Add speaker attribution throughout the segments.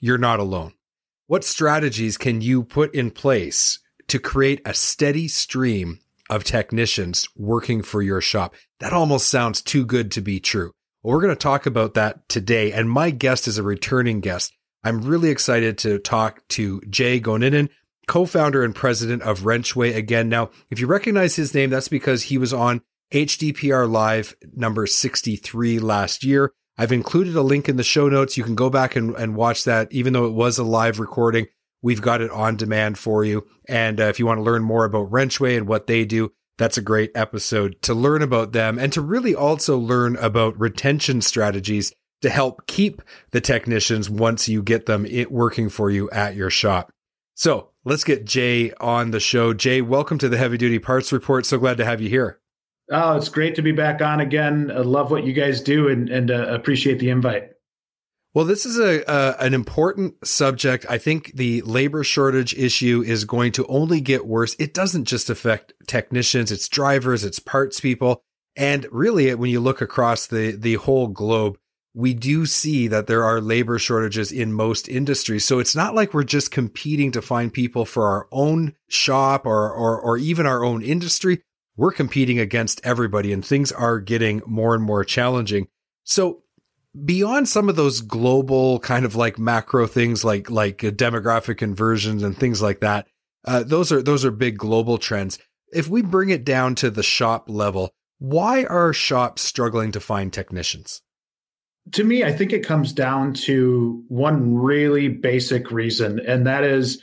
Speaker 1: you're not alone. What strategies can you put in place to create a steady stream of technicians working for your shop? That almost sounds too good to be true. Well, we're going to talk about that today. And my guest is a returning guest. I'm really excited to talk to Jay Goninen, co-founder and president of Wrenchway again. Now, if you recognize his name, that's because he was on HDPR Live number 63 last year. I've included a link in the show notes. You can go back and, and watch that. Even though it was a live recording, we've got it on demand for you. And uh, if you want to learn more about Wrenchway and what they do, that's a great episode to learn about them and to really also learn about retention strategies to help keep the technicians once you get them working for you at your shop. So let's get Jay on the show. Jay, welcome to the Heavy Duty Parts Report. So glad to have you here.
Speaker 2: Oh, it's great to be back on again. I love what you guys do and, and uh, appreciate the invite.
Speaker 1: Well, this is a an important subject. I think the labor shortage issue is going to only get worse. It doesn't just affect technicians, it's drivers, it's parts people, and really when you look across the the whole globe, we do see that there are labor shortages in most industries. So it's not like we're just competing to find people for our own shop or or or even our own industry we're competing against everybody and things are getting more and more challenging. So beyond some of those global kind of like macro things like like demographic conversions and things like that, uh, those are those are big global trends. If we bring it down to the shop level, why are shops struggling to find technicians?
Speaker 2: To me, I think it comes down to one really basic reason, and that is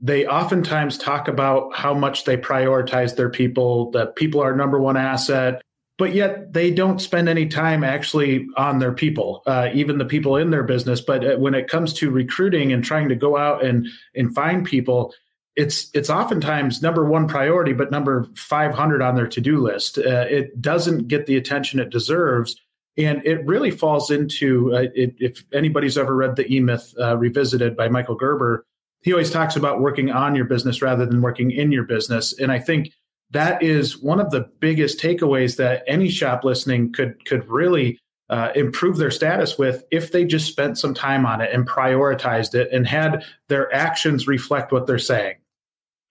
Speaker 2: they oftentimes talk about how much they prioritize their people, that people are number one asset, but yet they don't spend any time actually on their people, uh, even the people in their business. But uh, when it comes to recruiting and trying to go out and and find people, it's it's oftentimes number one priority, but number five hundred on their to do list. Uh, it doesn't get the attention it deserves. And it really falls into uh, it, if anybody's ever read the E Myth uh, Revisited by Michael Gerber, he always talks about working on your business rather than working in your business. And I think that is one of the biggest takeaways that any shop listening could could really uh, improve their status with if they just spent some time on it and prioritized it and had their actions reflect what they're saying.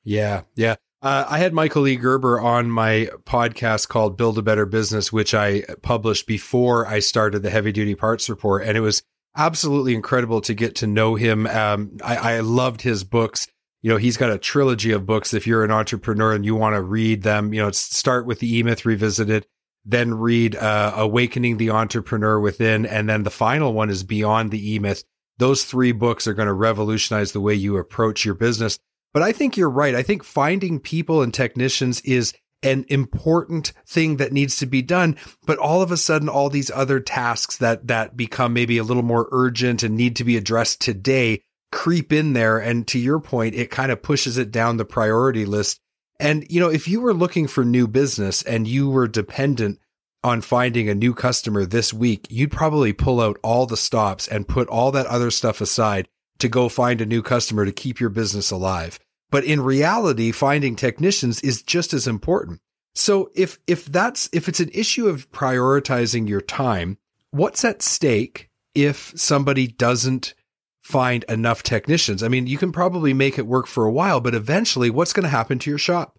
Speaker 1: Yeah, yeah. Uh, I had Michael E. Gerber on my podcast called Build a Better Business, which I published before I started the Heavy Duty Parts Report, and it was absolutely incredible to get to know him. Um, I, I loved his books. You know, he's got a trilogy of books. If you're an entrepreneur and you want to read them, you know, start with the E Myth Revisited, then read uh, Awakening the Entrepreneur Within, and then the final one is Beyond the E Myth. Those three books are going to revolutionize the way you approach your business. But I think you're right. I think finding people and technicians is an important thing that needs to be done but all of a sudden all these other tasks that that become maybe a little more urgent and need to be addressed today creep in there. And to your point it kind of pushes it down the priority list. And you know if you were looking for new business and you were dependent on finding a new customer this week you'd probably pull out all the stops and put all that other stuff aside to go find a new customer to keep your business alive but in reality, finding technicians is just as important. So if, if that's, if it's an issue of prioritizing your time, what's at stake if somebody doesn't find enough technicians? I mean, you can probably make it work for a while, but eventually what's going to happen to your shop?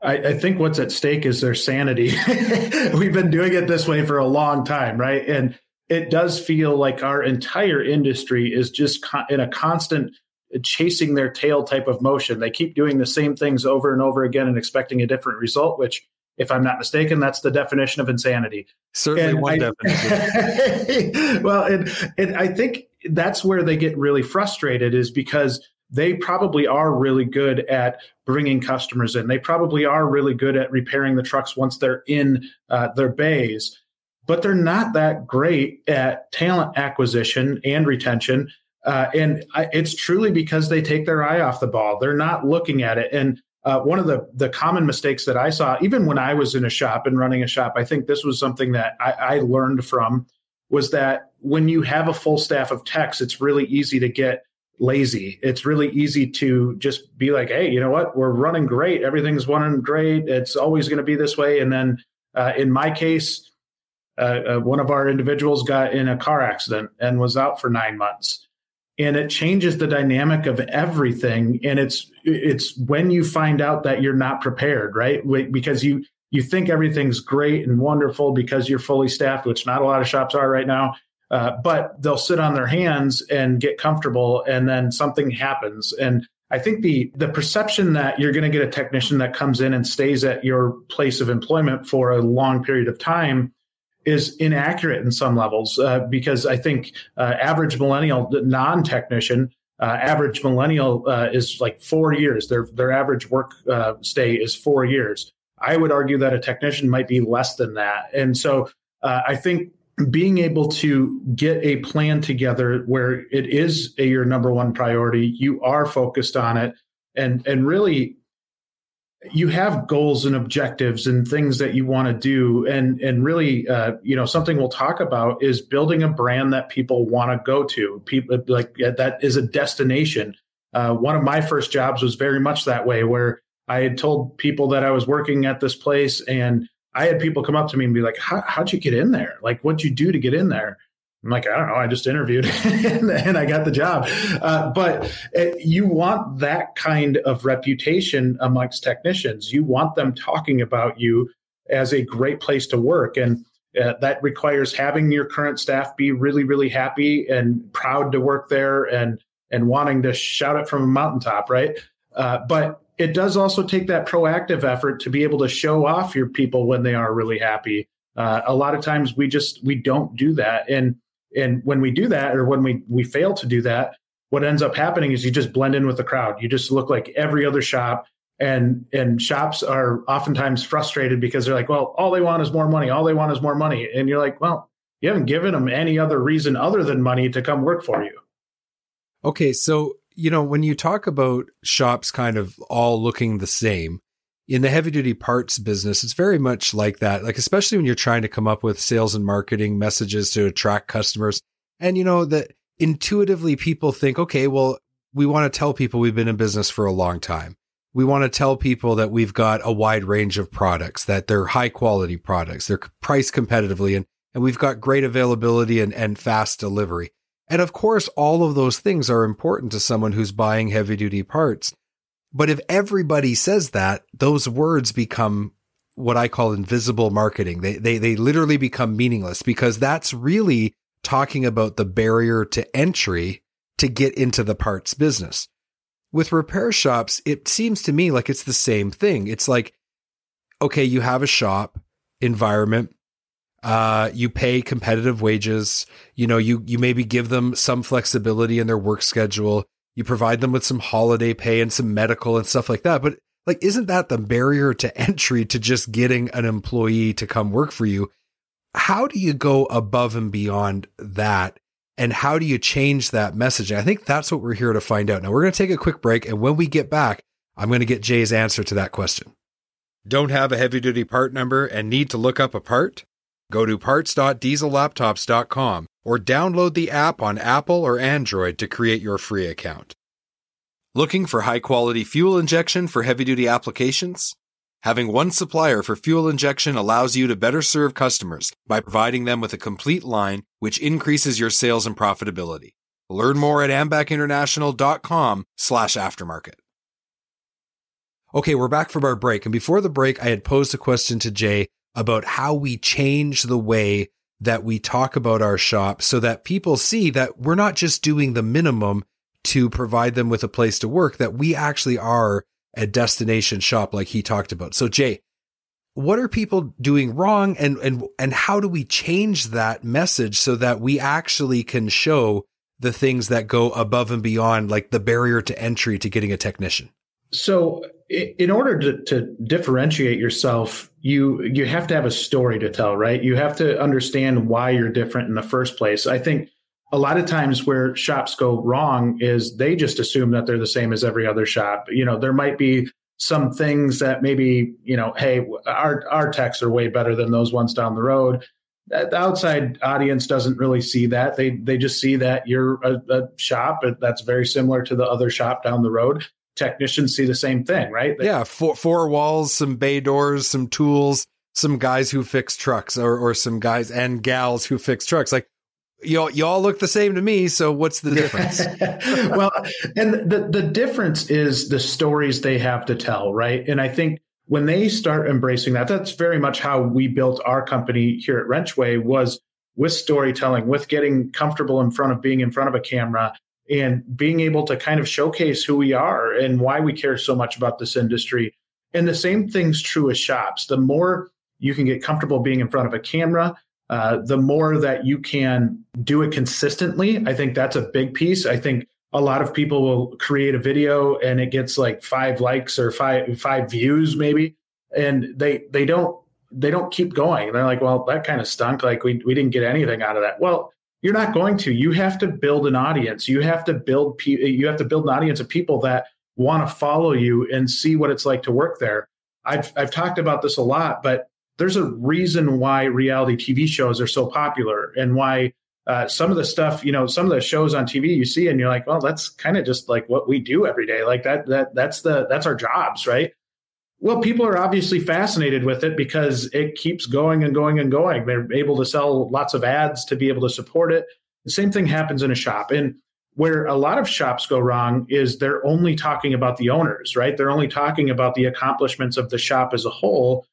Speaker 2: I, I, think what's at stake is their sanity. We've been doing it this way for a long time, right? And it does feel like our entire industry is just in a constant chasing their tail type of motion. They keep doing the same things over and over again and expecting a different result, which if I'm not mistaken, that's the definition of insanity.
Speaker 1: Certainly and one
Speaker 2: I,
Speaker 1: definition.
Speaker 2: well, and, and I think that's where they get really frustrated is because they probably are really good at bringing customers in. They probably are really good at repairing the trucks once they're in uh, their bays, but they're not that great at talent acquisition and retention. Uh, and I, it's truly because they take their eye off the ball. They're not looking at it. And uh, one of the the common mistakes that I saw, even when I was in a shop and running a shop, I think this was something that I, I learned from was that when you have a full staff of techs, it's really easy to get lazy. It's really easy to just be like, hey, you know what? We're running great. Everything's running great. It's always going to be this way. And then uh, in my case, uh, uh, one of our individuals got in a car accident and was out for nine months. And it changes the dynamic of everything. And it's it's when you find out that you're not prepared, right? Because you you think everything's great and wonderful because you're fully staffed, which not a lot of shops are right now uh, but they'll sit on their hands and get comfortable, and then something happens. And I think the the perception that you're going to get a technician that comes in and stays at your place of employment for a long period of time is inaccurate in some levels uh, because I think uh, average millennial non technician. Uh, average millennial uh, is like four years. Their their average work uh, stay is four years. I would argue that a technician might be less than that. And so I think being able to get a plan together where it is a, your number one priority, you are focused on it, and and really you have goals and objectives and things that you want to do and and really uh, you know something we'll talk about is building a brand that people want to go to people like that is a destination uh, one of my first jobs was very much that way where i had told people that i was working at this place and I had people come up to me and be like, How, how'd you get in there? Like, what'd you do to get in there? I'm like, I don't know. I just interviewed and, and I got the job. Uh, but it, you want that kind of reputation amongst technicians. You want them talking about you as a great place to work. And uh, that requires having your current staff be really, really happy and proud to work there and, and wanting to shout it from a mountaintop, right? Uh, but it does also take that proactive effort to be able to show off your people when they are really happy. Uh, a lot of times we just we don't do that, and and when we do that, or when we we fail to do that, what ends up happening is you just blend in with the crowd. You just look like every other shop, and and shops are oftentimes frustrated because they're like, well, all they want is more money. All they want is more money, and you're like, well, you haven't given them any other reason other than money to come work for you.
Speaker 1: Okay, so you know, when you talk about shops kind of all looking the same, in the heavy duty parts business, it's very much like that. Like, especially when you're trying to come up with sales and marketing messages to attract customers. And, you know, that intuitively people think, okay, well, we want to tell people we've been in business for a long time. We want to tell people that we've got a wide range of products, that they're high quality products, they're priced competitively, and, and we've got great availability and, and fast delivery. And of course, all of those things are important to someone who's buying heavy duty parts. But if everybody says that, those words become what I call invisible marketing. They, they, they literally become meaningless because that's really talking about the barrier to entry to get into the parts business. With repair shops, it seems to me like it's the same thing. It's like, okay, you have a shop environment uh, you pay competitive wages. You know, you you maybe give them some flexibility in their work schedule. You provide them with some holiday pay and some medical and stuff like that. But like, isn't that the barrier to entry to just getting an employee to come work for you? How do you go above and beyond that? And how do you change that message? I think that's what we're here to find out. Now, we're going to take a quick break. And when we get back, I'm going to get Jay's answer to that question. Don't have a heavy duty part number and need to look up a part? Go to parts.diesellaptops.com or download the app on Apple or Android to create your free account. Looking for high quality fuel injection for heavy duty applications? Having one supplier for fuel injection allows you to better serve customers by providing them with a complete line, which increases your sales and profitability. Learn more at ambacinternational.com slash aftermarket. Okay, we're back from our break. And before the break, I had posed a question to Jay about how we change the way that we talk about our shop so that people see that we're not just doing the minimum to provide them with a place to work that we actually are a destination shop like he talked about. So Jay, what are people doing wrong and and and how do we change that message so that we actually can show the things that go above and beyond like the barrier to entry to getting a technician?
Speaker 2: So in order to, to differentiate yourself, you you have to have a story to tell, right? You have to understand why you're different in the first place. I think a lot of times where shops go wrong is they just assume that they're the same as every other shop. You know, there might be some things that maybe you know hey our our techs are way better than those ones down the road the outside audience doesn't really see that they they just see that you're a, a shop that's very similar to the other shop down the road technicians see the same thing right
Speaker 1: yeah four, four walls some bay doors some tools some guys who fix trucks or, or some guys and gals who fix trucks like you you all look the same to me. So what's the difference?
Speaker 2: well, and the the difference is the stories they have to tell, right? And I think when they start embracing that, that's very much how we built our company here at Wrenchway was with storytelling, with getting comfortable in front of being in front of a camera and being able to kind of showcase who we are and why we care so much about this industry. And the same thing's true as shops. The more you can get comfortable being in front of a camera, uh, the more that you can do it consistently, I think that's a big piece. I think a lot of people will create a video and it gets like five likes or five five views maybe, and they they don't they don't keep going. They're like, well, that kind of stunk. Like we we didn't get anything out of that. Well, you're not going to. You have to build an audience. You have to build pe- you have to build an audience of people that want to follow you and see what it's like to work there. I've I've talked about this a lot, but there's a reason why reality TV shows are so popular and why uh, some of the stuff, you know, some of the shows on TV you see and you're like, well, that's kind of just like what we do every day. Like that, that, that's the, that's our jobs, right? Well, people are obviously fascinated with it because it keeps going and going and going. They're able to sell lots of ads to be able to support it. The same thing happens in a shop. And where a lot of shops go wrong is they're only talking about the owners, right? They're only talking about the accomplishments of the shop as a whole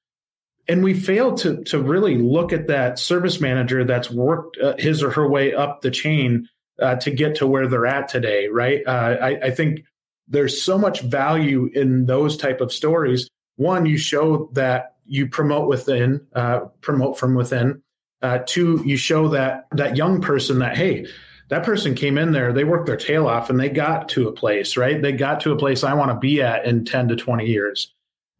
Speaker 2: and we fail to to really look at that service manager that's worked uh, his or her way up the chain uh, to get to where they're at today right uh, I, I, think there's so much value in those type of stories one you show that you promote within uh, promote from within uh, two you show that that young person that hey that person came in there they worked their tail off and they got to a place right they got to a place i want to be at in 10 to 20 years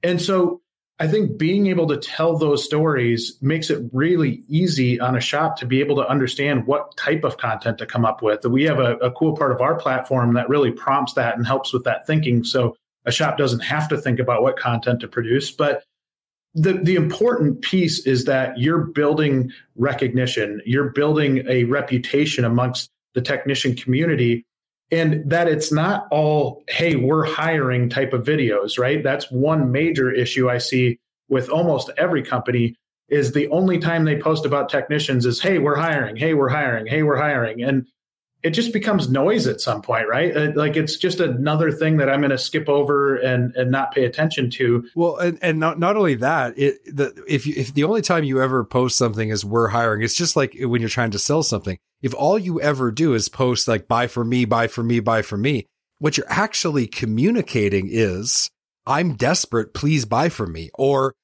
Speaker 2: and so I think being able to tell those stories makes it really easy on a shop to be able to understand what type of content to come up with. We have a, a, cool part of our platform that really prompts that and helps with that thinking. So a shop doesn't have to think about what content to produce. But the, the important piece is that you're building recognition, you're building a reputation amongst the technician community and that it's not all hey we're hiring type of videos right that's one major issue i see with almost every company is the only time they post about technicians is hey we're hiring hey we're hiring hey we're hiring and it just becomes noise at some point, right? Uh, like it's just another thing that I'm going to skip over and and not pay attention to.
Speaker 1: Well, and, and not not only that, it the if you, if the only time you ever post something is we're hiring, it's just like when you're trying to sell something. If all you ever do is post like buy for me, buy for me, buy for me, what you're actually communicating is I'm desperate, please buy from me, or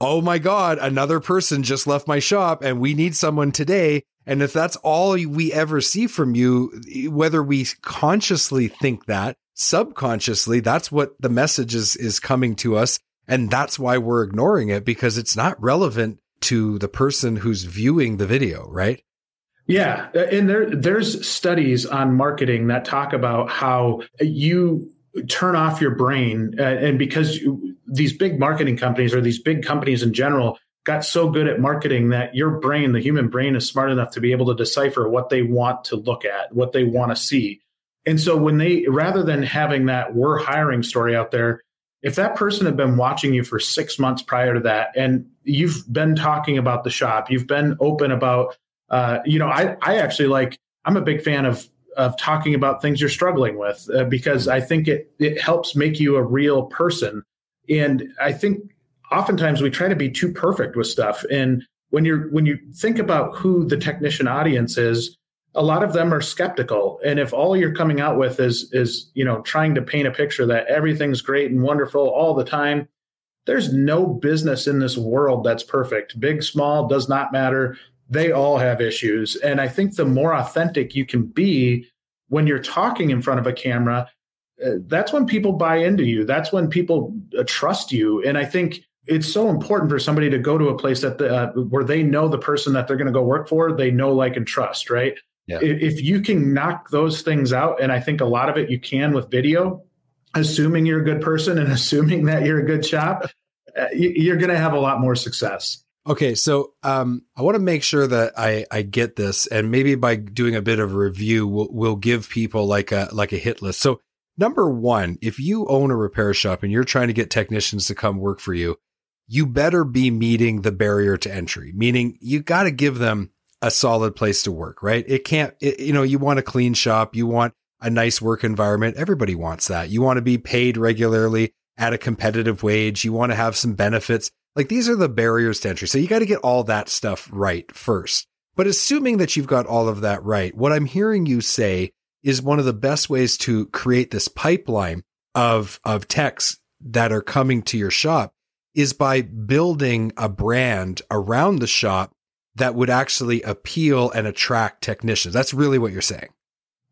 Speaker 1: oh my god, another person just left my shop and we need someone today and if that's all we ever see from you, whether we consciously think that, subconsciously, that's what the message is, is coming to us. And that's why we're ignoring it because it's not relevant to the person who's viewing the video, right?
Speaker 2: Yeah, and there there's studies on marketing that talk about how you turn off your brain, uh, and because these big marketing companies or these big companies in general got so good at marketing that your brain, the human brain, is smart enough to be able to decipher what they want to look at, what they want to see. And so when they, rather than having that we're hiring story out there, if that person had been watching you for six months prior to that, and you've been talking about the shop, you've been open about, uh, you know, I, I actually like, I'm a big fan of of talking about things you're struggling with uh, because I think it it helps make you a real person. And I think oftentimes we try to be too perfect with stuff. And when you're when you think about who the technician audience is a lot of them are skeptical. And if all you're coming out with is is you know trying to paint a picture that everything's great and wonderful all the time there's no business in this world that's perfect. Big small does not matter. They all have issues. And i think the more authentic you can be when you're talking in front of a camera uh, that's when people buy into you. That's when people uh, trust you. And i think it's so important for somebody to go to a place that the, uh, where they know the person that they're going to go work for they know like and trust right yeah. If you can knock those things out, and I think a lot of it you can with video, assuming you're a good person and assuming that you're a good shop, uh, you're going to have a lot more success.
Speaker 1: Okay, so um, I want to make sure that I, I get this, and maybe by doing a bit of a review, we'll, we'll give people like a like a hit list. So number one, if you own a repair shop and you're trying to get technicians to come work for you, you better be meeting the barrier to entry. Meaning, you got to give them a solid place to work, right? It can't, it, you know, you want a clean shop, you want a nice work environment. Everybody wants that. You want to be paid regularly at a competitive wage. You want to have some benefits. Like these are the barriers to entry. So you got to get all that stuff right first. But assuming that you've got all of that right, what I'm hearing you say is one of the best ways to create this pipeline of, of techs that are coming to your shop is by building a brand around the shop that would actually appeal and attract technicians. That's really what you're saying.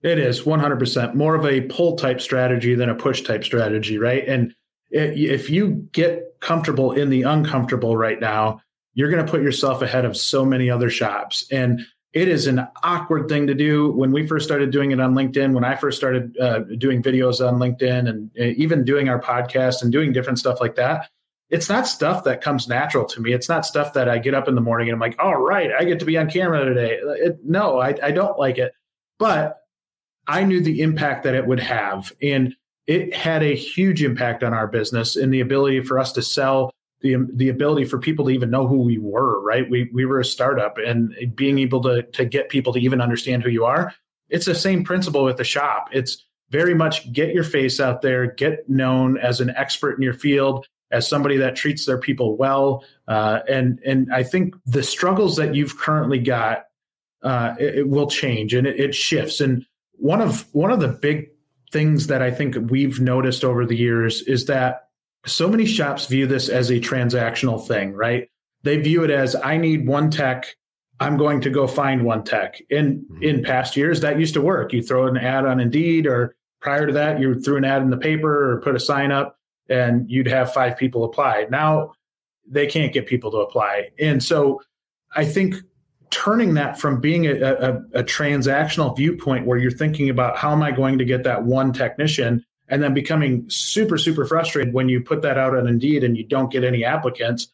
Speaker 2: It is 100% more of a pull type strategy than a push type strategy, right? And if you get comfortable in the uncomfortable right now, you're going to put yourself ahead of so many other shops. And it is an awkward thing to do. When we first started doing it on LinkedIn, when I first started uh, doing videos on LinkedIn and uh, even doing our podcast and doing different stuff like that, it's not stuff that comes natural to me. It's not stuff that I get up in the morning and I'm like, all right, I get to be on camera today. It, no, I, I don't like it. But I knew the impact that it would have. And it had a huge impact on our business and the ability for us to sell the the ability for people to even know who we were, right? We we were a startup and being able to to get people to even understand who you are. It's the same principle with the shop. It's very much get your face out there, get known as an expert in your field, as somebody that treats their people well. Uh, and and I think the struggles that you've currently got uh, it, it, will change and it, it, shifts. And one of one of the big things that I think we've noticed over the years is that so many shops view this as a transactional thing, right? They view it as I need one tech. I'm going to go find one tech. In mm-hmm. in past years, that used to work. You throw an ad on Indeed, or prior to that, you threw an ad in the paper or put a sign up and you'd have five people apply. Now they can't get people to apply. And so I think turning that from being a, a, a, transactional viewpoint where you're thinking about how am I going to get that one technician and then becoming super, super frustrated when you put that out on Indeed and you don't get any applicants,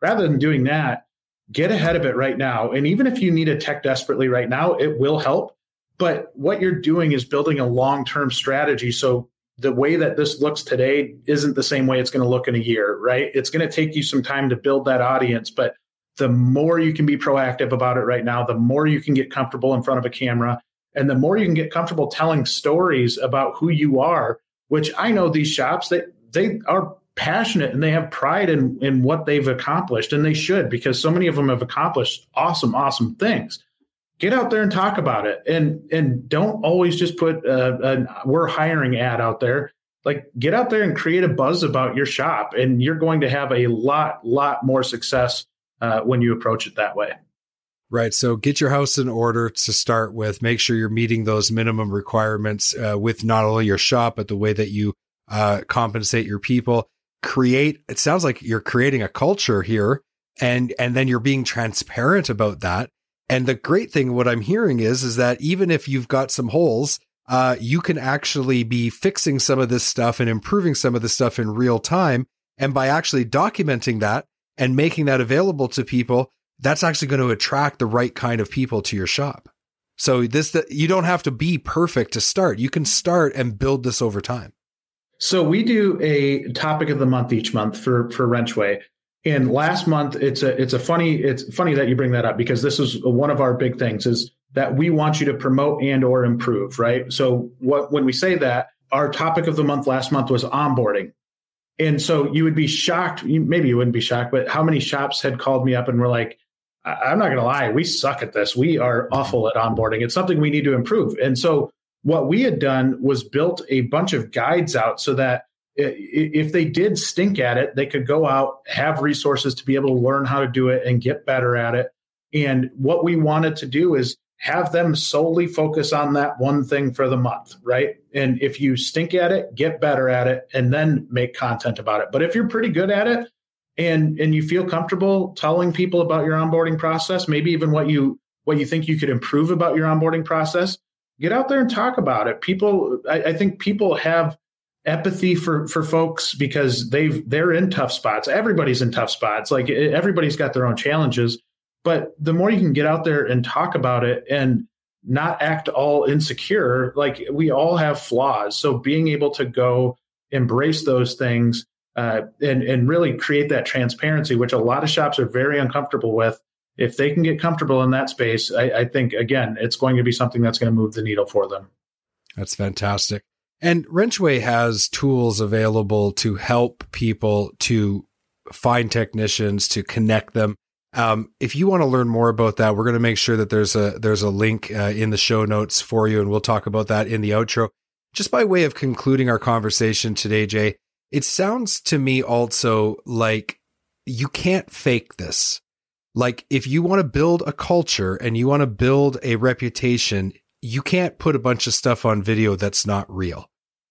Speaker 2: rather than doing that, get ahead of it right now. And even if you need a tech desperately right now, it will help. But what you're doing is building a long term strategy. So the way that this looks today isn't the same way it's going to look in a year, right? It's going to take you some time to build that audience, but the more you can be proactive about it right now, the more you can get comfortable in front of a camera, and the more you can get comfortable telling stories about who you are, which I know these shops that they, they are passionate and they have pride in in what they've accomplished and they should because so many of them have accomplished awesome awesome things get out there and talk about it. And and don't always just put a, a, we're hiring ad out there. Like get out there and create a buzz about your shop and you're going to have a lot lot more success uh, when you approach it that way.
Speaker 1: Right. So get your house in order to start with. Make sure you're meeting those minimum requirements uh, with not only your shop but the way that you uh, compensate your people. Create it sounds like you're creating a culture here and and then you're being transparent about that and the great thing, what I'm hearing is, is that even if you've got some holes, uh, you can actually be fixing some of this stuff and improving some of this stuff in real time. And by actually documenting that and making that available to people, that's actually going to attract the right kind of people to your shop. So this, you don't have to be perfect to start. You can start and build this over time.
Speaker 2: So we do a topic of the month each month for for Wrenchway. And last month, it's a it's a funny it's funny that you bring that up because this is one of our big things is that we want you to promote and or improve, right? So what when we say that, our topic of the month last month was onboarding. And so you would be shocked, maybe you wouldn't be shocked, but how many shops had called me up and were like, I'm not going to lie, we suck at this. We are awful at onboarding. It's something we need to improve. And so what we had done was built a bunch of guides out so that if they did stink at it, they could go out, have resources to be able to learn how to do it and get better at it. And what we wanted to do is have them solely focus on that one thing for the month, right? And if you stink at it, get better at it and then make content about it. But if you're pretty good at it and and you feel comfortable telling people about your onboarding process, maybe even what you what you think you could improve about your onboarding process, get out there and talk about it. People I, I think people have empathy for for folks because they've they're in tough spots. Everybody's in tough spots. Like everybody's got their own challenges, but the more you can get out there and talk about it and not act all insecure, like we all have flaws. So being able to go embrace those things uh, and and really create that transparency, which a lot of shops are very uncomfortable with. If they can get comfortable in that space, I, I think again, it's going to be something that's going to move the needle for them.
Speaker 1: That's fantastic. And Wrenchway has tools available to help people to find technicians, to connect them. Um, if you want to learn more about that, we're going to make sure that there's a there's a link uh, in the show notes for you, and we'll talk about that in the outro. Just by way of concluding our conversation today, Jay, it sounds to me also like you can't fake this. Like if you want to build a culture and you want to build a reputation, you can't put a bunch of stuff on video that's not real.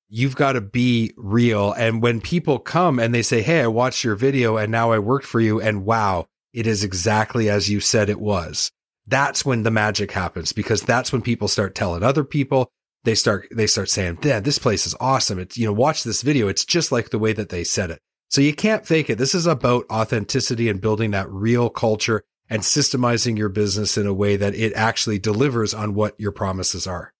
Speaker 1: You've got to be real. And when people come and they say, Hey, I watched your video and now I worked for you. And wow, it is exactly as you said it was. That's when the magic happens because that's when people start telling other people. They start, they start saying, yeah, this place is awesome. It's, you know, watch this video. It's just like the way that they said it. So you can't fake it. This is about authenticity and building that real culture and systemizing your business in a way that it actually delivers on what your promises are.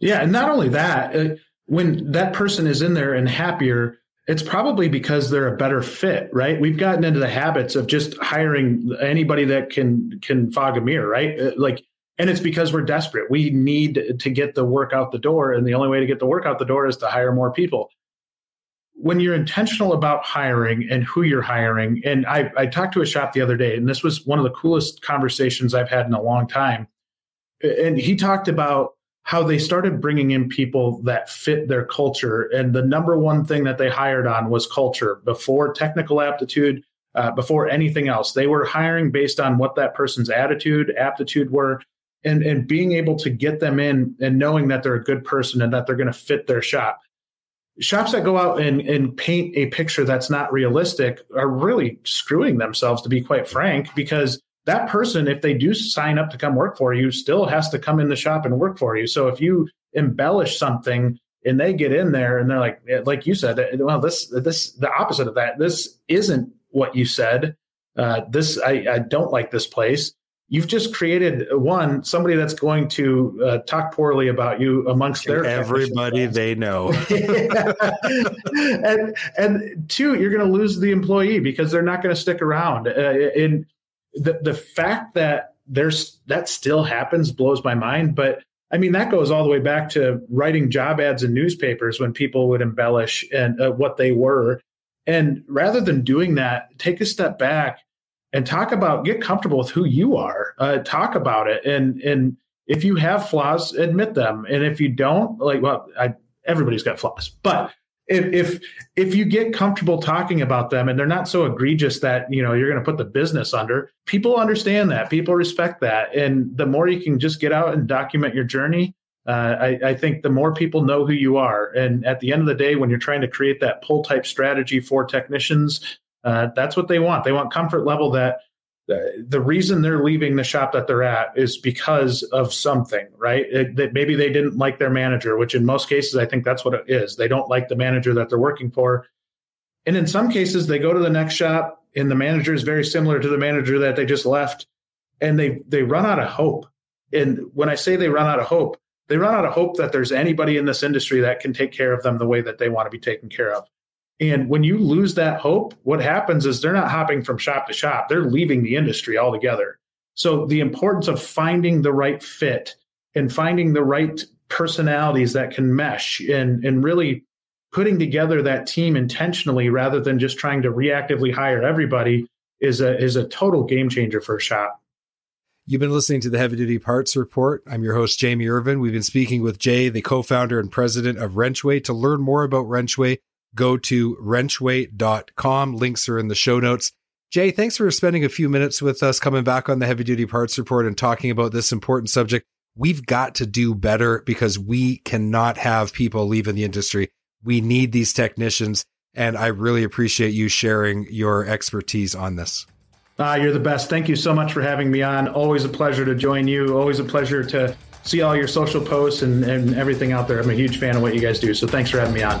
Speaker 2: Yeah. And not only that, uh, when that person is in there and happier, it's probably because they're a better fit, right? We've gotten into the habits of just hiring anybody that can can fog a mirror, right? Uh, like and it's because we're desperate. We need to get the work out the door and the only way to get the work out the door is to hire more people when you're intentional about hiring and who you're hiring, and I, I talked to a shop the other day, and this was one of the coolest conversations I've had in a long time. And he talked about how they started bringing in people that fit their culture. And the number one thing that they hired on was culture before technical aptitude, uh, before anything else. They were hiring based on what that person's attitude, aptitude were, and, and being able to get them in and knowing that they're a good person and that they're going to fit their shop shops that go out and, and paint a picture that's not realistic are really screwing themselves to be quite frank because that person if they do sign up to come work for you still has to come in the shop and work for you. So if you embellish something and they get in there and they're like like you said well this this the opposite of that. This isn't what you said. Uh, this I, I don't like this place you've just created one somebody that's going to uh, talk poorly about you amongst their
Speaker 1: everybody they know.
Speaker 2: And and two you're going to lose the employee because they're not going to stick around. Uh, and the the fact that there's that still happens blows my mind but i mean that goes all the way back to writing job ads in newspapers when people would embellish and uh, what they were. And rather than doing that take a step back and talk about get comfortable with who you are uh, talk about it. And and if you have flaws admit them. And if you don't like well I, everybody's got flaws. But if, if if you get comfortable talking about them and they're not so egregious that you know you're going to put the business under people understand that people respect that. And the more you can just get out and document your journey uh, I, I, think the more people know who you are. And at the end of the day when you're trying to create that pull type strategy for technicians uh, that's what they want. They want comfort level that the reason they're leaving the shop that they're at is because of something, right? It, that maybe they didn't like their manager, which in most cases, I think that's what it is. They don't like the manager that they're working for. And in some cases, they go to the next shop and the manager is very similar to the manager that they just left and they, they run out of hope. And when I say they run out of hope, they run out of hope that there's anybody in this industry that can take care of them the way that they want to be taken care of. And when you lose that hope, what happens is they're not hopping from shop to shop, they're leaving the industry altogether. So the importance of finding the right fit and finding the right personalities that can mesh and, and really putting together that team intentionally rather than just trying to reactively hire everybody is a is a total game changer for a shop.
Speaker 1: You've been listening to the Heavy Duty Parts Report. I'm your host, Jamie Irvin. We've been speaking with Jay, the co founder and president of Wrenchway. To learn more about Wrenchway, go to wrenchway.com. Links are in the show notes. Jay, thanks for spending a few minutes with us, coming back on the Heavy Duty Parts Report and talking about this important subject. We've got to do better because we cannot have people leaving the industry. We need these technicians. And I really appreciate you sharing your expertise on this.
Speaker 2: Ah, you're the best. Thank you so much for having me on. Always a pleasure to join you. Always a pleasure to see all your social posts and, and everything out there. I'm a huge fan of what you guys do. So thanks for having me on.